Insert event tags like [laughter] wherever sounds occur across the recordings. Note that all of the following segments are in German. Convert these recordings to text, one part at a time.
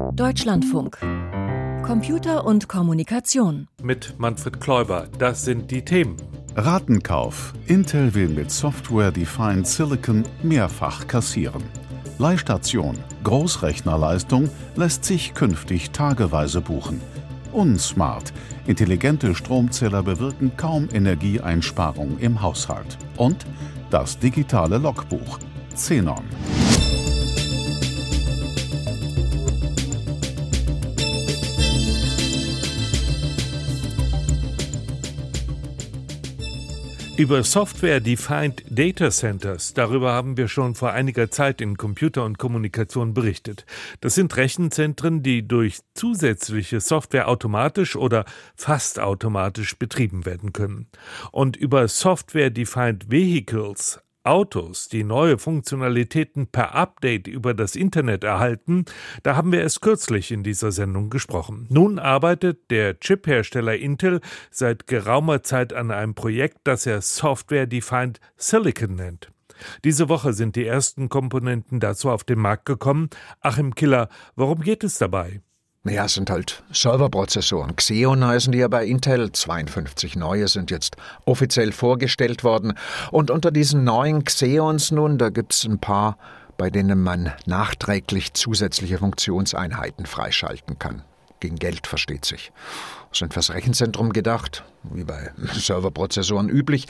Deutschlandfunk. Computer und Kommunikation. Mit Manfred Kläuber. Das sind die Themen. Ratenkauf. Intel will mit Software-Defined Silicon mehrfach kassieren. Leihstation. Großrechnerleistung lässt sich künftig tageweise buchen. Unsmart. Intelligente Stromzähler bewirken kaum Energieeinsparung im Haushalt. Und das digitale Logbuch. Xenon. Über Software-Defined Data Centers, darüber haben wir schon vor einiger Zeit in Computer und Kommunikation berichtet. Das sind Rechenzentren, die durch zusätzliche Software automatisch oder fast automatisch betrieben werden können. Und über Software-Defined Vehicles, Autos, die neue Funktionalitäten per Update über das Internet erhalten, da haben wir es kürzlich in dieser Sendung gesprochen. Nun arbeitet der Chiphersteller Intel seit geraumer Zeit an einem Projekt, das er Software Defined Silicon nennt. Diese Woche sind die ersten Komponenten dazu auf den Markt gekommen. Achim Killer, worum geht es dabei? Naja, es sind halt Serverprozessoren. Xeon heißen die ja bei Intel. 52 neue sind jetzt offiziell vorgestellt worden. Und unter diesen neuen Xeons nun, da gibt's ein paar, bei denen man nachträglich zusätzliche Funktionseinheiten freischalten kann. Gegen Geld versteht sich. Sind fürs Rechenzentrum gedacht, wie bei Serverprozessoren üblich.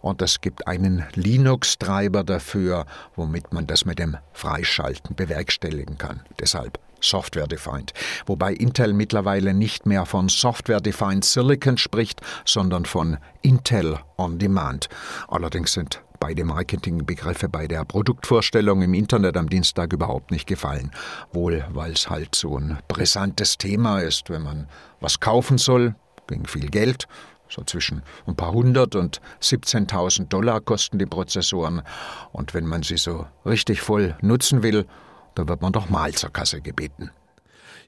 Und es gibt einen Linux-Treiber dafür, womit man das mit dem Freischalten bewerkstelligen kann. Deshalb Software-Defined, wobei Intel mittlerweile nicht mehr von Software-Defined Silicon spricht, sondern von Intel on Demand. Allerdings sind beide Marketingbegriffe bei der Produktvorstellung im Internet am Dienstag überhaupt nicht gefallen. Wohl, weil es halt so ein brisantes Thema ist, wenn man was kaufen soll, gegen viel Geld, so zwischen ein paar hundert und 17.000 Dollar kosten die Prozessoren. Und wenn man sie so richtig voll nutzen will, da wird man doch mal zur Kasse gebeten.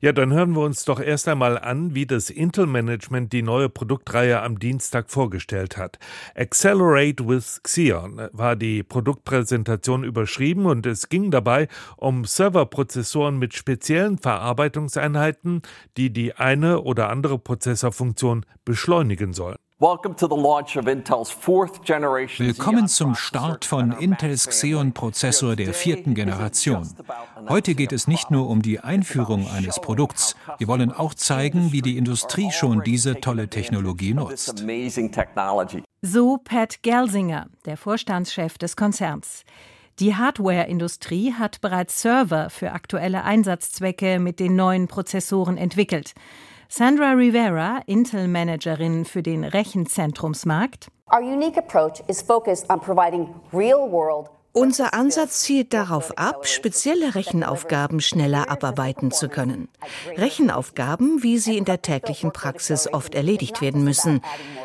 Ja, dann hören wir uns doch erst einmal an, wie das Intel-Management die neue Produktreihe am Dienstag vorgestellt hat. Accelerate with Xeon war die Produktpräsentation überschrieben und es ging dabei um Serverprozessoren mit speziellen Verarbeitungseinheiten, die die eine oder andere Prozessorfunktion beschleunigen sollen. Willkommen zum Start von Intels Xeon-Prozessor der vierten Generation. Heute geht es nicht nur um die Einführung eines Produkts. Wir wollen auch zeigen, wie die Industrie schon diese tolle Technologie nutzt. So Pat Gelsinger, der Vorstandschef des Konzerns. Die Hardware-Industrie hat bereits Server für aktuelle Einsatzzwecke mit den neuen Prozessoren entwickelt. Sandra Rivera, Intel-Managerin für den Rechenzentrumsmarkt. Our unique approach is focused on providing real-world unser Ansatz zielt darauf ab, spezielle Rechenaufgaben schneller abarbeiten zu können. Rechenaufgaben, wie sie in der täglichen Praxis oft erledigt werden müssen.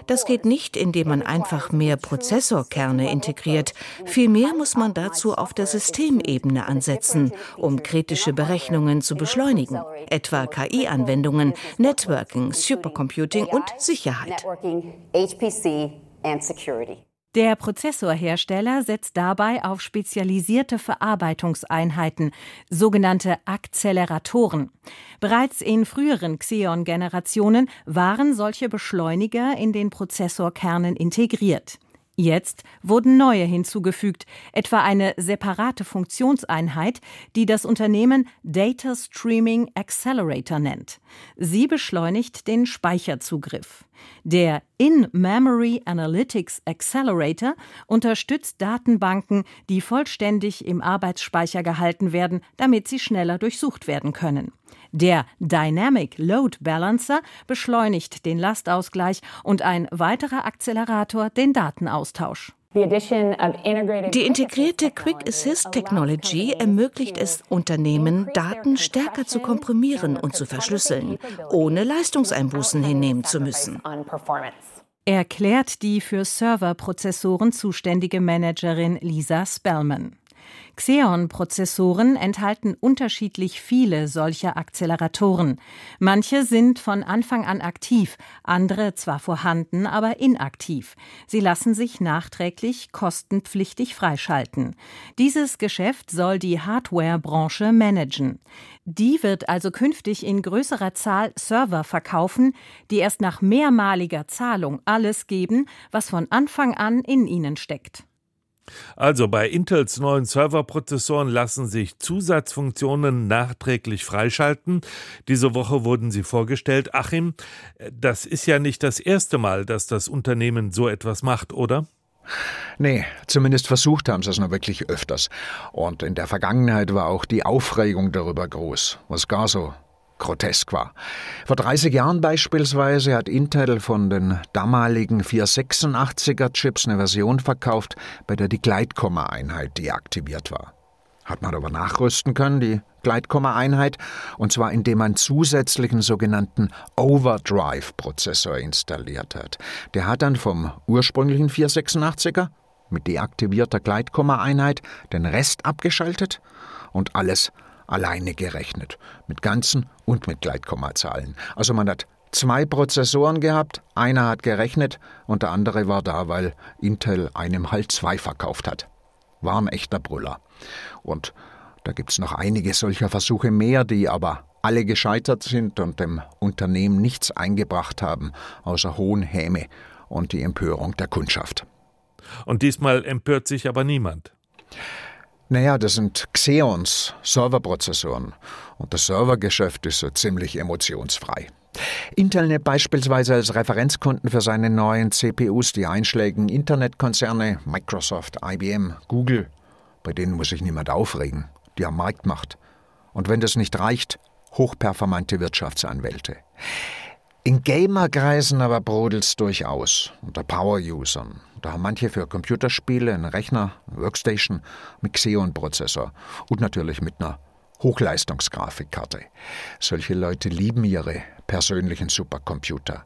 Das geht nicht, indem man einfach mehr Prozessorkerne integriert. Vielmehr muss man dazu auf der Systemebene ansetzen, um kritische Berechnungen zu beschleunigen, etwa KI-Anwendungen, Networking, Supercomputing und Sicherheit. Der Prozessorhersteller setzt dabei auf spezialisierte Verarbeitungseinheiten, sogenannte Akzeleratoren. Bereits in früheren Xeon-Generationen waren solche Beschleuniger in den Prozessorkernen integriert. Jetzt wurden neue hinzugefügt, etwa eine separate Funktionseinheit, die das Unternehmen Data Streaming Accelerator nennt. Sie beschleunigt den Speicherzugriff. Der In-Memory Analytics Accelerator unterstützt Datenbanken, die vollständig im Arbeitsspeicher gehalten werden, damit sie schneller durchsucht werden können. Der Dynamic Load Balancer beschleunigt den Lastausgleich und ein weiterer Akzelerator den Datenaustausch. Die integrierte Quick Assist Technology ermöglicht es Unternehmen, Daten stärker zu komprimieren und zu verschlüsseln, ohne Leistungseinbußen hinnehmen zu müssen. Erklärt die für Serverprozessoren zuständige Managerin Lisa Spellman. Xeon-Prozessoren enthalten unterschiedlich viele solcher Akzeleratoren. Manche sind von Anfang an aktiv, andere zwar vorhanden, aber inaktiv. Sie lassen sich nachträglich kostenpflichtig freischalten. Dieses Geschäft soll die Hardware-Branche managen. Die wird also künftig in größerer Zahl Server verkaufen, die erst nach mehrmaliger Zahlung alles geben, was von Anfang an in ihnen steckt. Also bei Intels neuen Serverprozessoren lassen sich Zusatzfunktionen nachträglich freischalten. Diese Woche wurden sie vorgestellt. Achim, das ist ja nicht das erste Mal, dass das Unternehmen so etwas macht, oder? Nee, zumindest versucht haben sie es noch wirklich öfters. Und in der Vergangenheit war auch die Aufregung darüber groß, was gar so grotesk war. Vor 30 Jahren beispielsweise hat Intel von den damaligen 486er Chips eine Version verkauft, bei der die Gleitkomma-Einheit deaktiviert war. Hat man aber nachrüsten können, die Gleitkomma-Einheit, und zwar indem man zusätzlichen sogenannten Overdrive-Prozessor installiert hat. Der hat dann vom ursprünglichen 486er mit deaktivierter Gleitkomma-Einheit den Rest abgeschaltet und alles alleine gerechnet, mit ganzen und mit Gleitkommazahlen. Also man hat zwei Prozessoren gehabt, einer hat gerechnet und der andere war da, weil Intel einem halt zwei verkauft hat. War ein echter Brüller. Und da gibt's noch einige solcher Versuche mehr, die aber alle gescheitert sind und dem Unternehmen nichts eingebracht haben, außer hohen Häme und die Empörung der Kundschaft. Und diesmal empört sich aber niemand. Naja, das sind Xeons, Serverprozessoren. Und das Servergeschäft ist so ziemlich emotionsfrei. Intel nimmt beispielsweise als Referenzkunden für seine neuen CPUs die einschlägigen Internetkonzerne Microsoft, IBM, Google. Bei denen muss sich niemand aufregen, die haben Marktmacht. Und wenn das nicht reicht, hochperformante Wirtschaftsanwälte. In Gamerkreisen aber brodelt's durchaus unter Power-Usern. Da haben manche für Computerspiele einen Rechner, eine Workstation mit Xeon-Prozessor und natürlich mit einer Hochleistungsgrafikkarte. Solche Leute lieben ihre persönlichen Supercomputer.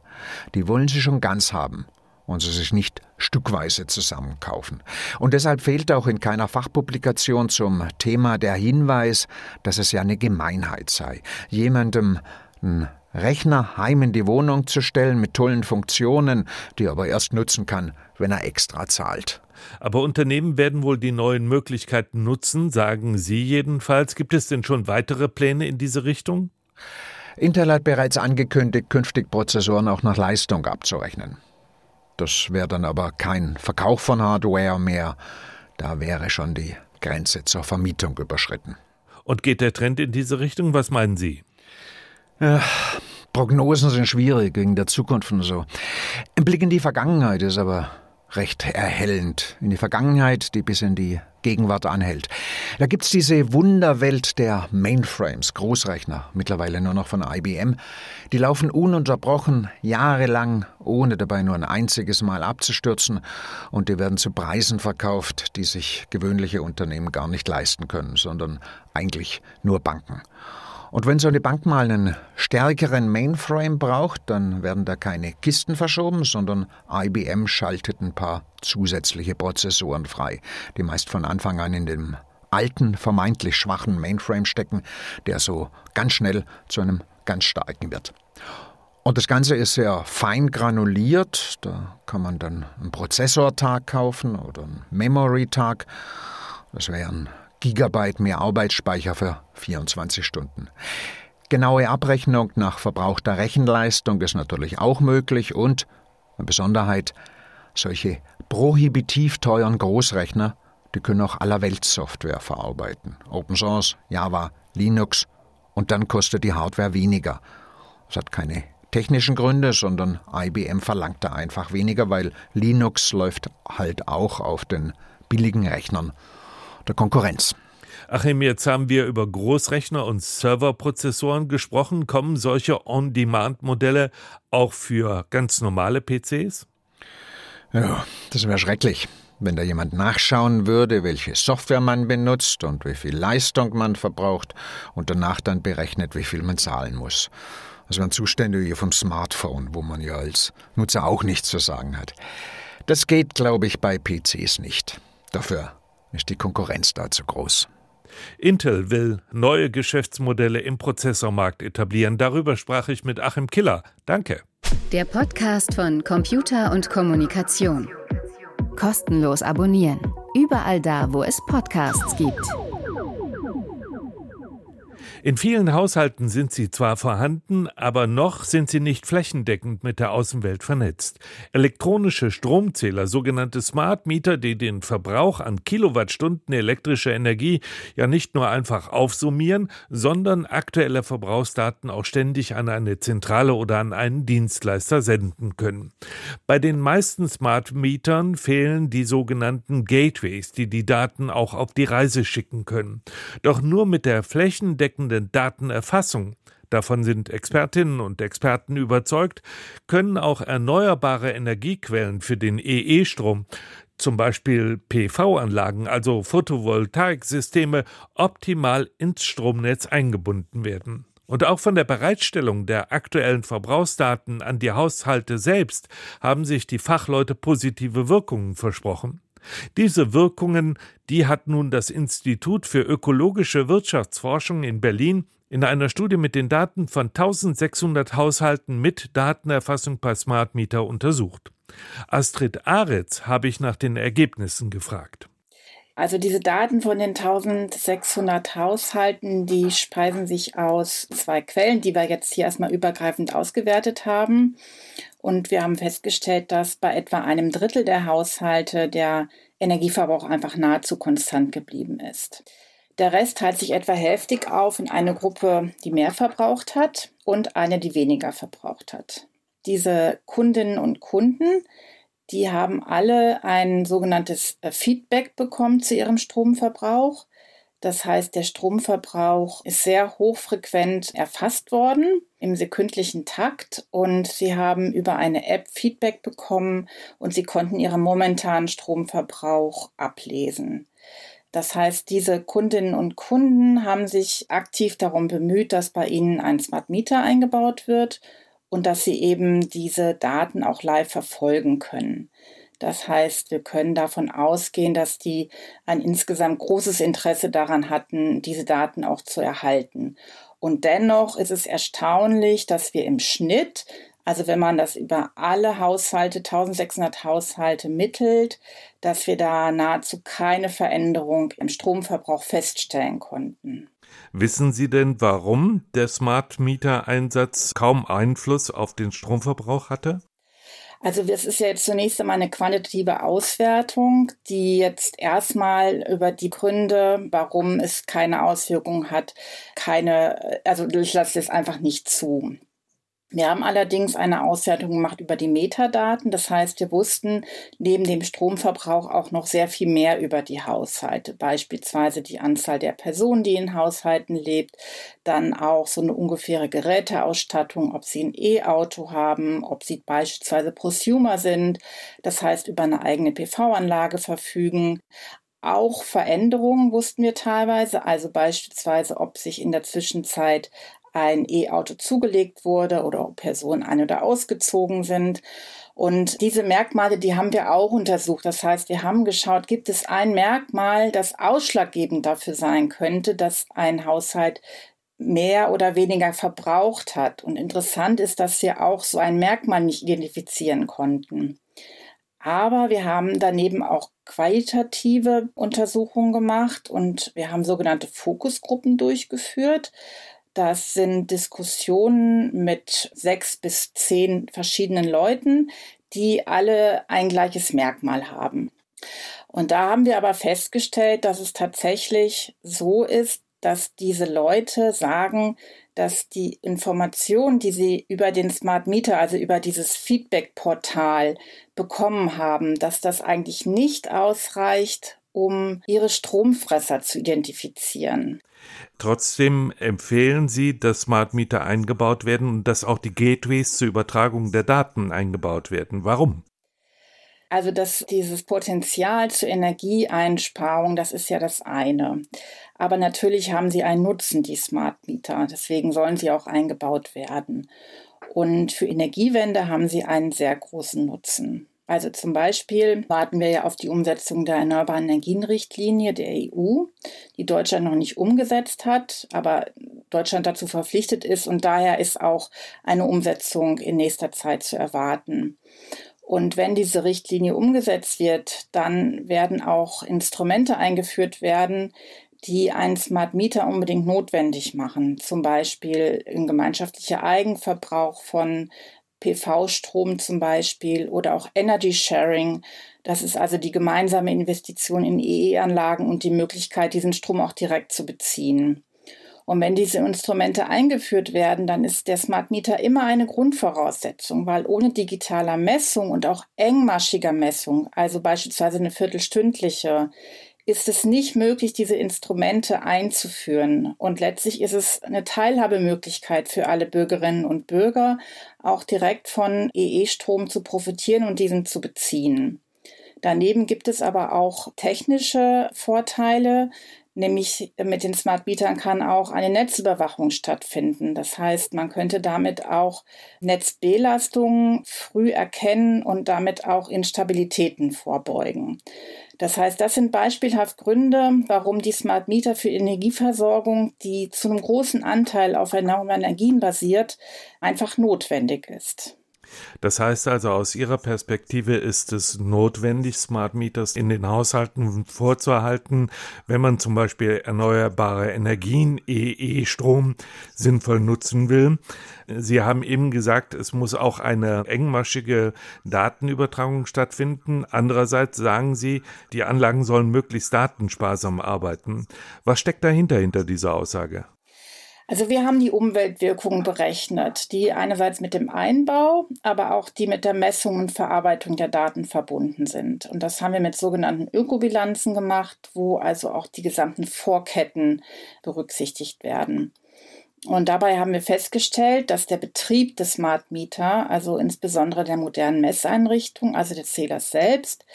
Die wollen sie schon ganz haben und sie sich nicht stückweise zusammenkaufen. Und deshalb fehlt auch in keiner Fachpublikation zum Thema der Hinweis, dass es ja eine Gemeinheit sei, jemandem ein Rechner heim in die Wohnung zu stellen mit tollen Funktionen, die er aber erst nutzen kann, wenn er extra zahlt. Aber Unternehmen werden wohl die neuen Möglichkeiten nutzen, sagen Sie jedenfalls. Gibt es denn schon weitere Pläne in diese Richtung? Intel hat bereits angekündigt, künftig Prozessoren auch nach Leistung abzurechnen. Das wäre dann aber kein Verkauf von Hardware mehr. Da wäre schon die Grenze zur Vermietung überschritten. Und geht der Trend in diese Richtung? Was meinen Sie? Prognosen sind schwierig wegen der Zukunft und so. Ein Blick in die Vergangenheit ist aber recht erhellend. In die Vergangenheit, die bis in die Gegenwart anhält. Da gibt's diese Wunderwelt der Mainframes, Großrechner, mittlerweile nur noch von IBM. Die laufen ununterbrochen jahrelang, ohne dabei nur ein einziges Mal abzustürzen, und die werden zu Preisen verkauft, die sich gewöhnliche Unternehmen gar nicht leisten können, sondern eigentlich nur Banken. Und wenn so eine Bank mal einen stärkeren Mainframe braucht, dann werden da keine Kisten verschoben, sondern IBM schaltet ein paar zusätzliche Prozessoren frei, die meist von Anfang an in dem alten, vermeintlich schwachen Mainframe stecken, der so ganz schnell zu einem ganz starken wird. Und das Ganze ist sehr fein granuliert. Da kann man dann einen Prozessortag kaufen oder einen Memory-Tag. Das wären Gigabyte mehr Arbeitsspeicher für 24 Stunden. Genaue Abrechnung nach verbrauchter Rechenleistung ist natürlich auch möglich und, eine Besonderheit, solche prohibitiv teuren Großrechner, die können auch allerweltssoftware verarbeiten. Open Source, Java, Linux und dann kostet die Hardware weniger. Das hat keine technischen Gründe, sondern IBM verlangt da einfach weniger, weil Linux läuft halt auch auf den billigen Rechnern der Konkurrenz. Achim, jetzt haben wir über Großrechner und Serverprozessoren gesprochen. Kommen solche On-Demand-Modelle auch für ganz normale PCs? Ja, das wäre schrecklich. Wenn da jemand nachschauen würde, welche Software man benutzt und wie viel Leistung man verbraucht und danach dann berechnet, wie viel man zahlen muss. Das wären Zustände wie vom Smartphone, wo man ja als Nutzer auch nichts zu sagen hat. Das geht, glaube ich, bei PCs nicht. Dafür ist die Konkurrenz da zu groß. Intel will neue Geschäftsmodelle im Prozessormarkt etablieren. Darüber sprach ich mit Achim Killer. Danke. Der Podcast von Computer und Kommunikation. Kostenlos abonnieren. Überall da, wo es Podcasts gibt. In vielen Haushalten sind sie zwar vorhanden, aber noch sind sie nicht flächendeckend mit der Außenwelt vernetzt. Elektronische Stromzähler, sogenannte Smart Meter, die den Verbrauch an Kilowattstunden elektrischer Energie ja nicht nur einfach aufsummieren, sondern aktuelle Verbrauchsdaten auch ständig an eine Zentrale oder an einen Dienstleister senden können. Bei den meisten Smart Metern fehlen die sogenannten Gateways, die die Daten auch auf die Reise schicken können. Doch nur mit der flächendeckenden umfassenden Datenerfassung, davon sind Expertinnen und Experten überzeugt, können auch erneuerbare Energiequellen für den EE-Strom, zum Beispiel PV-Anlagen, also Photovoltaiksysteme, optimal ins Stromnetz eingebunden werden. Und auch von der Bereitstellung der aktuellen Verbrauchsdaten an die Haushalte selbst haben sich die Fachleute positive Wirkungen versprochen. Diese Wirkungen, die hat nun das Institut für ökologische Wirtschaftsforschung in Berlin in einer Studie mit den Daten von 1600 Haushalten mit Datenerfassung per Smart Meter untersucht. Astrid Aretz habe ich nach den Ergebnissen gefragt. Also diese Daten von den 1600 Haushalten, die speisen sich aus zwei Quellen, die wir jetzt hier erstmal übergreifend ausgewertet haben. Und wir haben festgestellt, dass bei etwa einem Drittel der Haushalte der Energieverbrauch einfach nahezu konstant geblieben ist. Der Rest teilt sich etwa hälftig auf in eine Gruppe, die mehr verbraucht hat und eine, die weniger verbraucht hat. Diese Kundinnen und Kunden die haben alle ein sogenanntes Feedback bekommen zu ihrem Stromverbrauch. Das heißt, der Stromverbrauch ist sehr hochfrequent erfasst worden im sekündlichen Takt und sie haben über eine App Feedback bekommen und sie konnten ihren momentanen Stromverbrauch ablesen. Das heißt, diese Kundinnen und Kunden haben sich aktiv darum bemüht, dass bei ihnen ein Smart Meter eingebaut wird und dass sie eben diese Daten auch live verfolgen können. Das heißt, wir können davon ausgehen, dass die ein insgesamt großes Interesse daran hatten, diese Daten auch zu erhalten. Und dennoch ist es erstaunlich, dass wir im Schnitt, also wenn man das über alle Haushalte, 1600 Haushalte mittelt, dass wir da nahezu keine Veränderung im Stromverbrauch feststellen konnten. Wissen Sie denn, warum der Smart Meter Einsatz kaum Einfluss auf den Stromverbrauch hatte? Also das ist ja jetzt zunächst einmal eine quantitative Auswertung, die jetzt erstmal über die Gründe, warum es keine Auswirkungen hat, keine, also ich lasse das einfach nicht zu. Wir haben allerdings eine Auswertung gemacht über die Metadaten. Das heißt, wir wussten neben dem Stromverbrauch auch noch sehr viel mehr über die Haushalte. Beispielsweise die Anzahl der Personen, die in Haushalten lebt. Dann auch so eine ungefähre Geräteausstattung, ob sie ein E-Auto haben, ob sie beispielsweise Prosumer sind. Das heißt, über eine eigene PV-Anlage verfügen. Auch Veränderungen wussten wir teilweise, also beispielsweise, ob sich in der Zwischenzeit ein E-Auto zugelegt wurde oder ob Personen ein- oder ausgezogen sind. Und diese Merkmale, die haben wir auch untersucht. Das heißt, wir haben geschaut, gibt es ein Merkmal, das ausschlaggebend dafür sein könnte, dass ein Haushalt mehr oder weniger verbraucht hat. Und interessant ist, dass wir auch so ein Merkmal nicht identifizieren konnten. Aber wir haben daneben auch qualitative Untersuchungen gemacht und wir haben sogenannte Fokusgruppen durchgeführt. Das sind Diskussionen mit sechs bis zehn verschiedenen Leuten, die alle ein gleiches Merkmal haben. Und da haben wir aber festgestellt, dass es tatsächlich so ist, dass diese Leute sagen, dass die Informationen, die sie über den Smart Meter, also über dieses Feedback-Portal bekommen haben, dass das eigentlich nicht ausreicht, um ihre Stromfresser zu identifizieren. Trotzdem empfehlen Sie, dass Smart Meter eingebaut werden und dass auch die Gateways zur Übertragung der Daten eingebaut werden. Warum? Also dass dieses Potenzial zur Energieeinsparung, das ist ja das eine. Aber natürlich haben sie einen Nutzen, die Smart Meter. Deswegen sollen sie auch eingebaut werden. Und für Energiewende haben sie einen sehr großen Nutzen. Also zum Beispiel warten wir ja auf die Umsetzung der Erneuerbaren Energienrichtlinie der EU, die Deutschland noch nicht umgesetzt hat, aber Deutschland dazu verpflichtet ist und daher ist auch eine Umsetzung in nächster Zeit zu erwarten. Und wenn diese Richtlinie umgesetzt wird, dann werden auch Instrumente eingeführt werden, die einen Smart Meter unbedingt notwendig machen. Zum Beispiel ein gemeinschaftlicher Eigenverbrauch von PV-Strom zum Beispiel oder auch Energy Sharing. Das ist also die gemeinsame Investition in EE-Anlagen und die Möglichkeit, diesen Strom auch direkt zu beziehen. Und wenn diese Instrumente eingeführt werden, dann ist der Smart Meter immer eine Grundvoraussetzung, weil ohne digitaler Messung und auch engmaschiger Messung, also beispielsweise eine viertelstündliche, ist es nicht möglich, diese Instrumente einzuführen. Und letztlich ist es eine Teilhabemöglichkeit für alle Bürgerinnen und Bürger, auch direkt von EE-Strom zu profitieren und diesen zu beziehen. Daneben gibt es aber auch technische Vorteile, Nämlich mit den Smart Metern kann auch eine Netzüberwachung stattfinden. Das heißt, man könnte damit auch Netzbelastungen früh erkennen und damit auch Instabilitäten vorbeugen. Das heißt, das sind beispielhaft Gründe, warum die Smart Meter für Energieversorgung, die zu einem großen Anteil auf erneuerbaren Energien basiert, einfach notwendig ist. Das heißt also, aus Ihrer Perspektive ist es notwendig, Smart Meters in den Haushalten vorzuhalten, wenn man zum Beispiel erneuerbare Energien, EE-Strom, sinnvoll nutzen will. Sie haben eben gesagt, es muss auch eine engmaschige Datenübertragung stattfinden. Andererseits sagen Sie, die Anlagen sollen möglichst datensparsam arbeiten. Was steckt dahinter, hinter dieser Aussage? Also wir haben die Umweltwirkungen berechnet, die einerseits mit dem Einbau, aber auch die mit der Messung und Verarbeitung der Daten verbunden sind. Und das haben wir mit sogenannten Ökobilanzen gemacht, wo also auch die gesamten Vorketten berücksichtigt werden. Und dabei haben wir festgestellt, dass der Betrieb des Smart Meter, also insbesondere der modernen Messeinrichtung, also des Zählers selbst,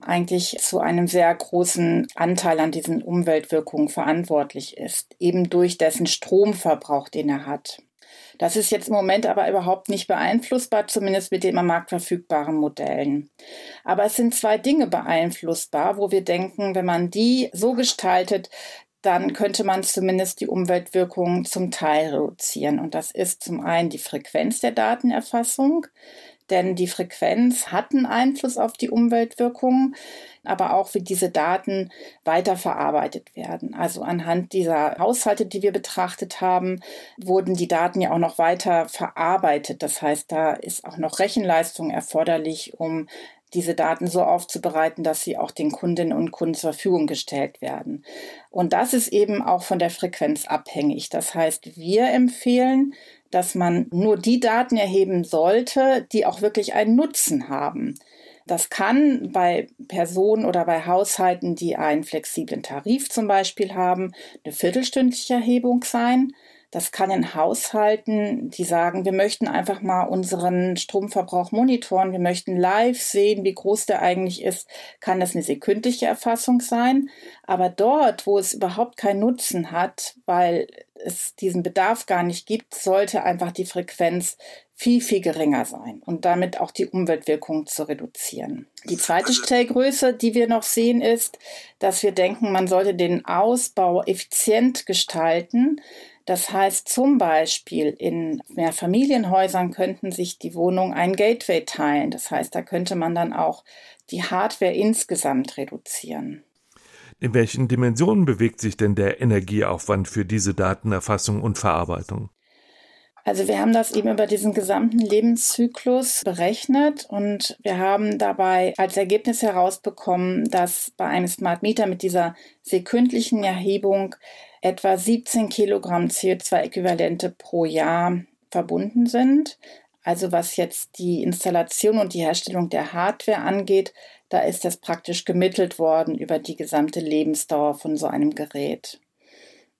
eigentlich zu einem sehr großen Anteil an diesen Umweltwirkungen verantwortlich ist, eben durch dessen Stromverbrauch, den er hat. Das ist jetzt im Moment aber überhaupt nicht beeinflussbar, zumindest mit den am Markt verfügbaren Modellen. Aber es sind zwei Dinge beeinflussbar, wo wir denken, wenn man die so gestaltet, dann könnte man zumindest die Umweltwirkungen zum Teil reduzieren. Und das ist zum einen die Frequenz der Datenerfassung, denn die Frequenz hat einen Einfluss auf die Umweltwirkungen, aber auch wie diese Daten weiterverarbeitet werden. Also anhand dieser Haushalte, die wir betrachtet haben, wurden die Daten ja auch noch weiter verarbeitet. Das heißt, da ist auch noch Rechenleistung erforderlich, um diese Daten so aufzubereiten, dass sie auch den Kundinnen und Kunden zur Verfügung gestellt werden. Und das ist eben auch von der Frequenz abhängig. Das heißt, wir empfehlen, dass man nur die Daten erheben sollte, die auch wirklich einen Nutzen haben. Das kann bei Personen oder bei Haushalten, die einen flexiblen Tarif zum Beispiel haben, eine viertelstündliche Erhebung sein. Das kann in Haushalten, die sagen, wir möchten einfach mal unseren Stromverbrauch monitoren, wir möchten live sehen, wie groß der eigentlich ist, kann das eine sekündliche Erfassung sein. Aber dort, wo es überhaupt keinen Nutzen hat, weil es diesen Bedarf gar nicht gibt, sollte einfach die Frequenz viel, viel geringer sein und damit auch die Umweltwirkung zu reduzieren. Die zweite Stellgröße, die wir noch sehen, ist, dass wir denken, man sollte den Ausbau effizient gestalten. Das heißt zum Beispiel in Mehrfamilienhäusern könnten sich die Wohnungen ein Gateway teilen. Das heißt, da könnte man dann auch die Hardware insgesamt reduzieren. In welchen Dimensionen bewegt sich denn der Energieaufwand für diese Datenerfassung und Verarbeitung? Also wir haben das eben über diesen gesamten Lebenszyklus berechnet und wir haben dabei als Ergebnis herausbekommen, dass bei einem Smart Meter mit dieser sekündlichen Erhebung etwa 17 Kilogramm CO2-Äquivalente pro Jahr verbunden sind. Also was jetzt die Installation und die Herstellung der Hardware angeht, da ist das praktisch gemittelt worden über die gesamte Lebensdauer von so einem Gerät.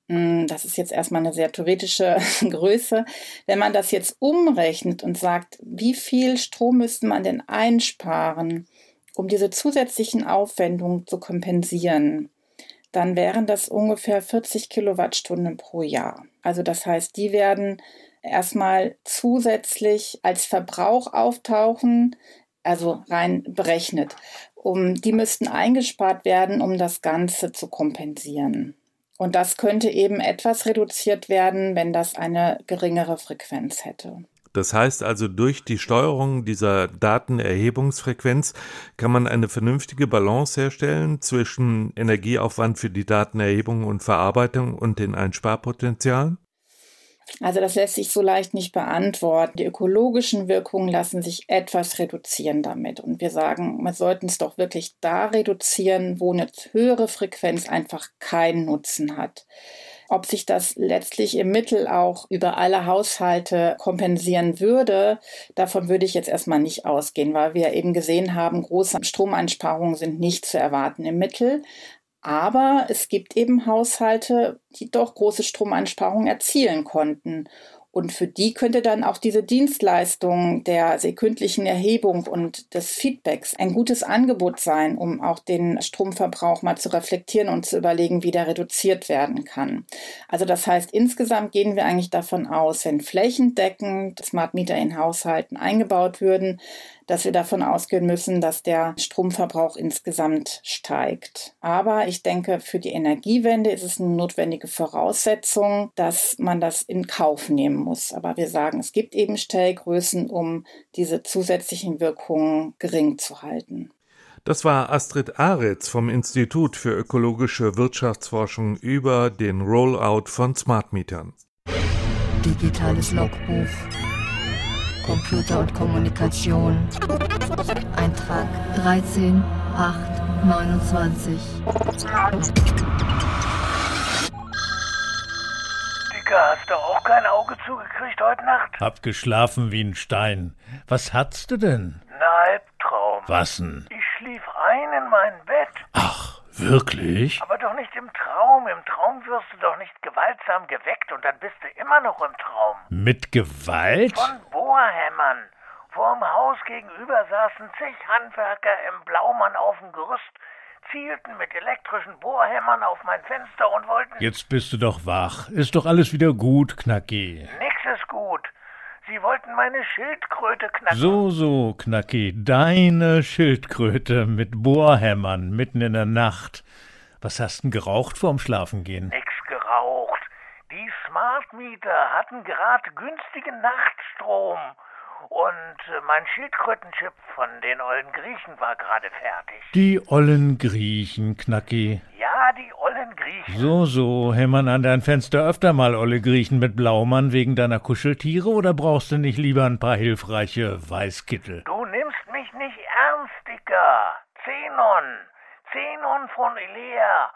Hm, das ist jetzt erstmal eine sehr theoretische [laughs] Größe. Wenn man das jetzt umrechnet und sagt, wie viel Strom müsste man denn einsparen, um diese zusätzlichen Aufwendungen zu kompensieren, dann wären das ungefähr 40 Kilowattstunden pro Jahr. Also das heißt, die werden erstmal zusätzlich als Verbrauch auftauchen, also rein berechnet. Um, die müssten eingespart werden, um das Ganze zu kompensieren. Und das könnte eben etwas reduziert werden, wenn das eine geringere Frequenz hätte. Das heißt also, durch die Steuerung dieser Datenerhebungsfrequenz kann man eine vernünftige Balance herstellen zwischen Energieaufwand für die Datenerhebung und Verarbeitung und den Einsparpotenzialen? Also das lässt sich so leicht nicht beantworten. Die ökologischen Wirkungen lassen sich etwas reduzieren damit. Und wir sagen, wir sollten es doch wirklich da reduzieren, wo eine höhere Frequenz einfach keinen Nutzen hat. Ob sich das letztlich im Mittel auch über alle Haushalte kompensieren würde, davon würde ich jetzt erstmal nicht ausgehen, weil wir eben gesehen haben, große Stromeinsparungen sind nicht zu erwarten im Mittel. Aber es gibt eben Haushalte, die doch große Stromeinsparungen erzielen konnten. Und für die könnte dann auch diese Dienstleistung der sekündlichen Erhebung und des Feedbacks ein gutes Angebot sein, um auch den Stromverbrauch mal zu reflektieren und zu überlegen, wie der reduziert werden kann. Also das heißt, insgesamt gehen wir eigentlich davon aus, wenn flächendeckend Smart Meter in Haushalten eingebaut würden, dass wir davon ausgehen müssen, dass der Stromverbrauch insgesamt steigt. Aber ich denke, für die Energiewende ist es eine notwendige Voraussetzung, dass man das in Kauf nehmen muss. Aber wir sagen, es gibt eben Stellgrößen, um diese zusätzlichen Wirkungen gering zu halten. Das war Astrid Aretz vom Institut für ökologische Wirtschaftsforschung über den Rollout von Smart Metern. Digitales Logbuch. Computer und Kommunikation. Eintrag 13 8 29. Dicker, hast du auch kein Auge zugekriegt heute Nacht? Hab geschlafen wie ein Stein. Was hattest du denn? Ein Albtraum. Was denn? Ich schlief ein in mein Bett. Ach, Wirklich? Aber doch nicht im Traum. Im Traum wirst du doch nicht gewaltsam geweckt und dann bist du immer noch im Traum. Mit Gewalt? Von Bohrhämmern. Vorm Haus gegenüber saßen zig Handwerker im Blaumann auf dem Gerüst, zielten mit elektrischen Bohrhämmern auf mein Fenster und wollten. Jetzt bist du doch wach. Ist doch alles wieder gut, Knacki. Nix ist gut. Sie wollten meine Schildkröte knacken. So, so, Knacki, deine Schildkröte mit Bohrhämmern mitten in der Nacht. Was hast denn geraucht vorm Schlafengehen? Nix geraucht. Die Smart Meter hatten gerade günstigen Nachtstrom. Und äh, mein Schildkrötenchip von den ollen Griechen war gerade fertig. Die ollen Griechen, Knacki. Ja, die ollen Griechen. So, so, hämmern an dein Fenster öfter mal olle Griechen mit Blaumann wegen deiner Kuscheltiere oder brauchst du nicht lieber ein paar hilfreiche Weißkittel? Du nimmst mich nicht ernst, Dicker. Zenon. Zenon von Elea.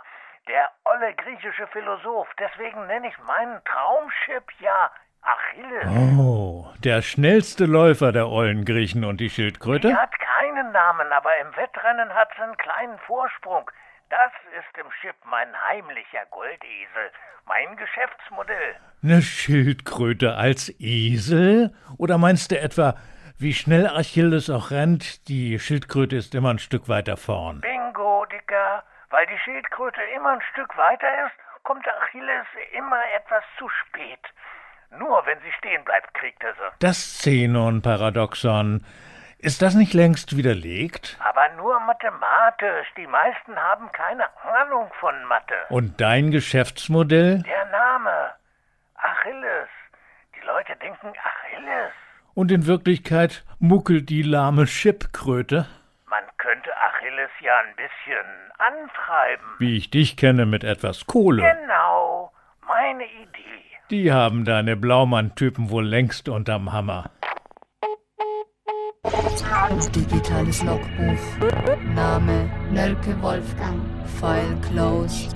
Der olle griechische Philosoph. Deswegen nenne ich meinen Traumchip ja Achilles. Oh, der schnellste Läufer der ollen Griechen und die Schildkröte? Die hat keinen Namen, aber im Wettrennen hat sie einen kleinen Vorsprung. Das ist im Chip mein heimlicher Goldesel, mein Geschäftsmodell. Eine Schildkröte als Esel? Oder meinst du etwa, wie schnell Achilles auch rennt, die Schildkröte ist immer ein Stück weiter vorn? Bingo, Dicker. Weil die Schildkröte immer ein Stück weiter ist, kommt Achilles immer etwas zu spät. Nur wenn sie stehen bleibt, kriegt er sie. Das Zenon-Paradoxon. Ist das nicht längst widerlegt? Aber nur mathematisch. Die meisten haben keine Ahnung von Mathe. Und dein Geschäftsmodell? Der Name. Achilles. Die Leute denken Achilles. Und in Wirklichkeit muckelt die lahme Schipkröte? Man könnte Achilles ja ein bisschen antreiben. Wie ich dich kenne, mit etwas Kohle. Genau. Meine Idee. Die haben deine Blaumann-Typen wohl längst unterm Hammer. Digitales Logbuch. Name Nölke Wolfgang. File closed.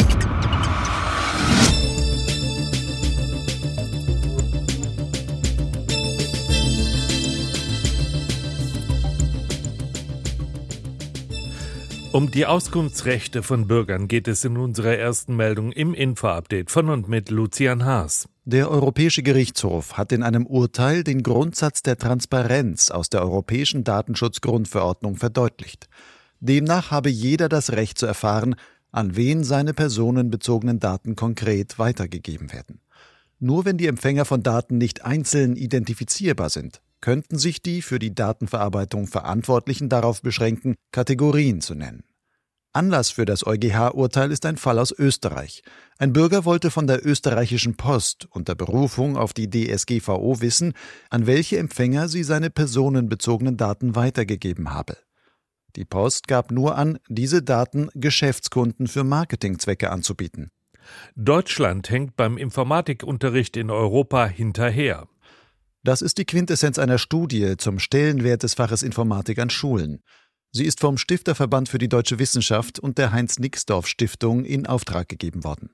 Um die Auskunftsrechte von Bürgern geht es in unserer ersten Meldung im Info-Update von und mit Lucian Haas. Der Europäische Gerichtshof hat in einem Urteil den Grundsatz der Transparenz aus der Europäischen Datenschutzgrundverordnung verdeutlicht. Demnach habe jeder das Recht zu erfahren, an wen seine personenbezogenen Daten konkret weitergegeben werden. Nur wenn die Empfänger von Daten nicht einzeln identifizierbar sind, könnten sich die für die Datenverarbeitung Verantwortlichen darauf beschränken, Kategorien zu nennen. Anlass für das EuGH-Urteil ist ein Fall aus Österreich. Ein Bürger wollte von der österreichischen Post unter Berufung auf die DSGVO wissen, an welche Empfänger sie seine personenbezogenen Daten weitergegeben habe. Die Post gab nur an, diese Daten Geschäftskunden für Marketingzwecke anzubieten. Deutschland hängt beim Informatikunterricht in Europa hinterher. Das ist die Quintessenz einer Studie zum Stellenwert des Faches Informatik an Schulen. Sie ist vom Stifterverband für die deutsche Wissenschaft und der Heinz-Nixdorf-Stiftung in Auftrag gegeben worden.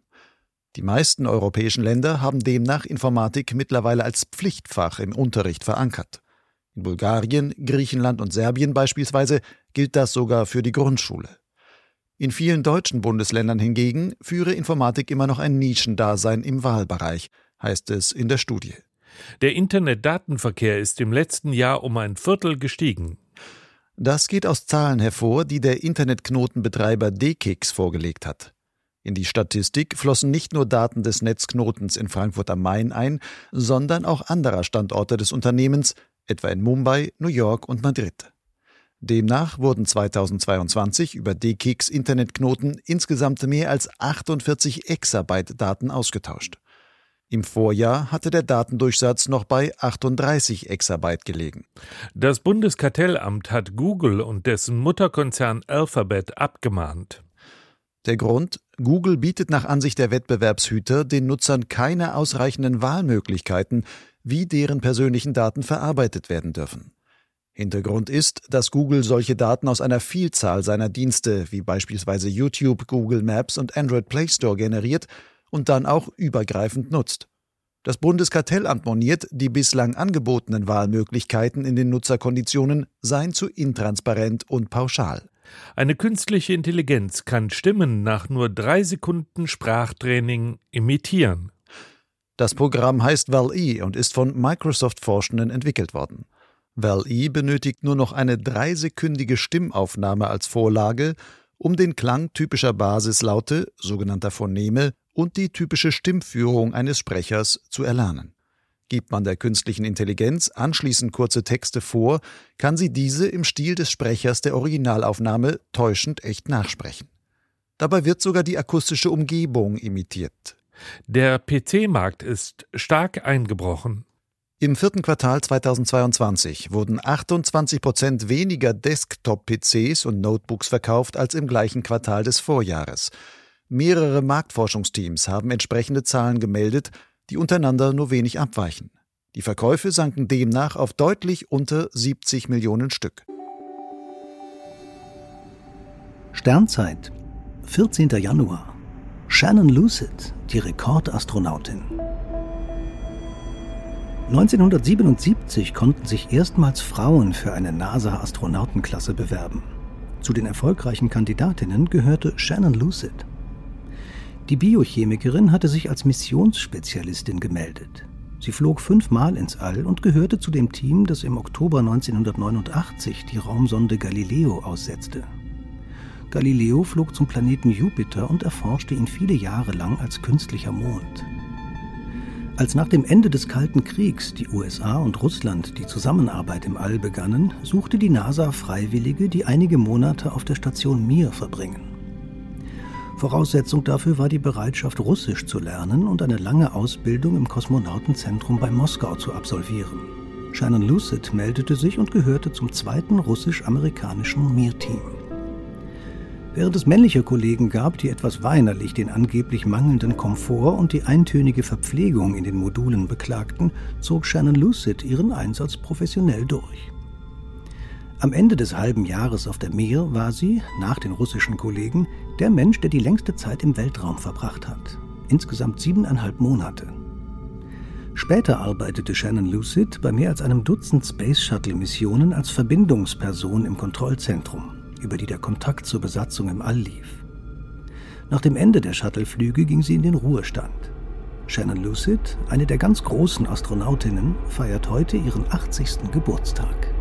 Die meisten europäischen Länder haben demnach Informatik mittlerweile als Pflichtfach im Unterricht verankert. In Bulgarien, Griechenland und Serbien beispielsweise gilt das sogar für die Grundschule. In vielen deutschen Bundesländern hingegen führe Informatik immer noch ein Nischendasein im Wahlbereich, heißt es in der Studie. Der Internetdatenverkehr ist im letzten Jahr um ein Viertel gestiegen. Das geht aus Zahlen hervor, die der Internetknotenbetreiber DKIX vorgelegt hat. In die Statistik flossen nicht nur Daten des Netzknotens in Frankfurt am Main ein, sondern auch anderer Standorte des Unternehmens, etwa in Mumbai, New York und Madrid. Demnach wurden 2022 über DKIX Internetknoten insgesamt mehr als 48 Exabyte Daten ausgetauscht. Im Vorjahr hatte der Datendurchsatz noch bei 38 Exabyte gelegen. Das Bundeskartellamt hat Google und dessen Mutterkonzern Alphabet abgemahnt. Der Grund? Google bietet nach Ansicht der Wettbewerbshüter den Nutzern keine ausreichenden Wahlmöglichkeiten, wie deren persönlichen Daten verarbeitet werden dürfen. Hintergrund ist, dass Google solche Daten aus einer Vielzahl seiner Dienste, wie beispielsweise YouTube, Google Maps und Android Play Store generiert und dann auch übergreifend nutzt. Das Bundeskartellamt moniert, die bislang angebotenen Wahlmöglichkeiten in den Nutzerkonditionen seien zu intransparent und pauschal. Eine künstliche Intelligenz kann Stimmen nach nur drei Sekunden Sprachtraining imitieren. Das Programm heißt Val-E und ist von Microsoft-Forschenden entwickelt worden. Val-E benötigt nur noch eine dreisekündige Stimmaufnahme als Vorlage, um den Klang typischer Basislaute, sogenannter Phoneme, und die typische Stimmführung eines Sprechers zu erlernen. Gibt man der künstlichen Intelligenz anschließend kurze Texte vor, kann sie diese im Stil des Sprechers der Originalaufnahme täuschend echt nachsprechen. Dabei wird sogar die akustische Umgebung imitiert. Der PC-Markt ist stark eingebrochen. Im vierten Quartal 2022 wurden 28 Prozent weniger Desktop-PCs und Notebooks verkauft als im gleichen Quartal des Vorjahres. Mehrere Marktforschungsteams haben entsprechende Zahlen gemeldet, die untereinander nur wenig abweichen. Die Verkäufe sanken demnach auf deutlich unter 70 Millionen Stück. Sternzeit, 14. Januar. Shannon Lucid, die Rekordastronautin. 1977 konnten sich erstmals Frauen für eine NASA-Astronautenklasse bewerben. Zu den erfolgreichen Kandidatinnen gehörte Shannon Lucid. Die Biochemikerin hatte sich als Missionsspezialistin gemeldet. Sie flog fünfmal ins All und gehörte zu dem Team, das im Oktober 1989 die Raumsonde Galileo aussetzte. Galileo flog zum Planeten Jupiter und erforschte ihn viele Jahre lang als künstlicher Mond. Als nach dem Ende des Kalten Kriegs die USA und Russland die Zusammenarbeit im All begannen, suchte die NASA Freiwillige, die einige Monate auf der Station Mir verbringen. Voraussetzung dafür war die Bereitschaft, Russisch zu lernen und eine lange Ausbildung im Kosmonautenzentrum bei Moskau zu absolvieren. Shannon Lucid meldete sich und gehörte zum zweiten russisch-amerikanischen Mir-Team. Während es männliche Kollegen gab, die etwas weinerlich den angeblich mangelnden Komfort und die eintönige Verpflegung in den Modulen beklagten, zog Shannon Lucid ihren Einsatz professionell durch. Am Ende des halben Jahres auf der Mir war sie, nach den russischen Kollegen, der Mensch, der die längste Zeit im Weltraum verbracht hat. Insgesamt siebeneinhalb Monate. Später arbeitete Shannon Lucid bei mehr als einem Dutzend Space Shuttle-Missionen als Verbindungsperson im Kontrollzentrum, über die der Kontakt zur Besatzung im All lief. Nach dem Ende der Shuttleflüge ging sie in den Ruhestand. Shannon Lucid, eine der ganz großen Astronautinnen, feiert heute ihren 80. Geburtstag.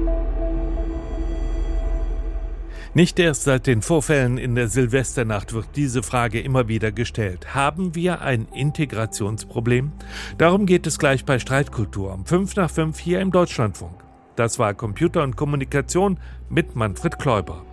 Nicht erst seit den Vorfällen in der Silvesternacht wird diese Frage immer wieder gestellt. Haben wir ein Integrationsproblem? Darum geht es gleich bei Streitkultur um 5 nach 5 hier im Deutschlandfunk. Das war Computer und Kommunikation mit Manfred Kläuber.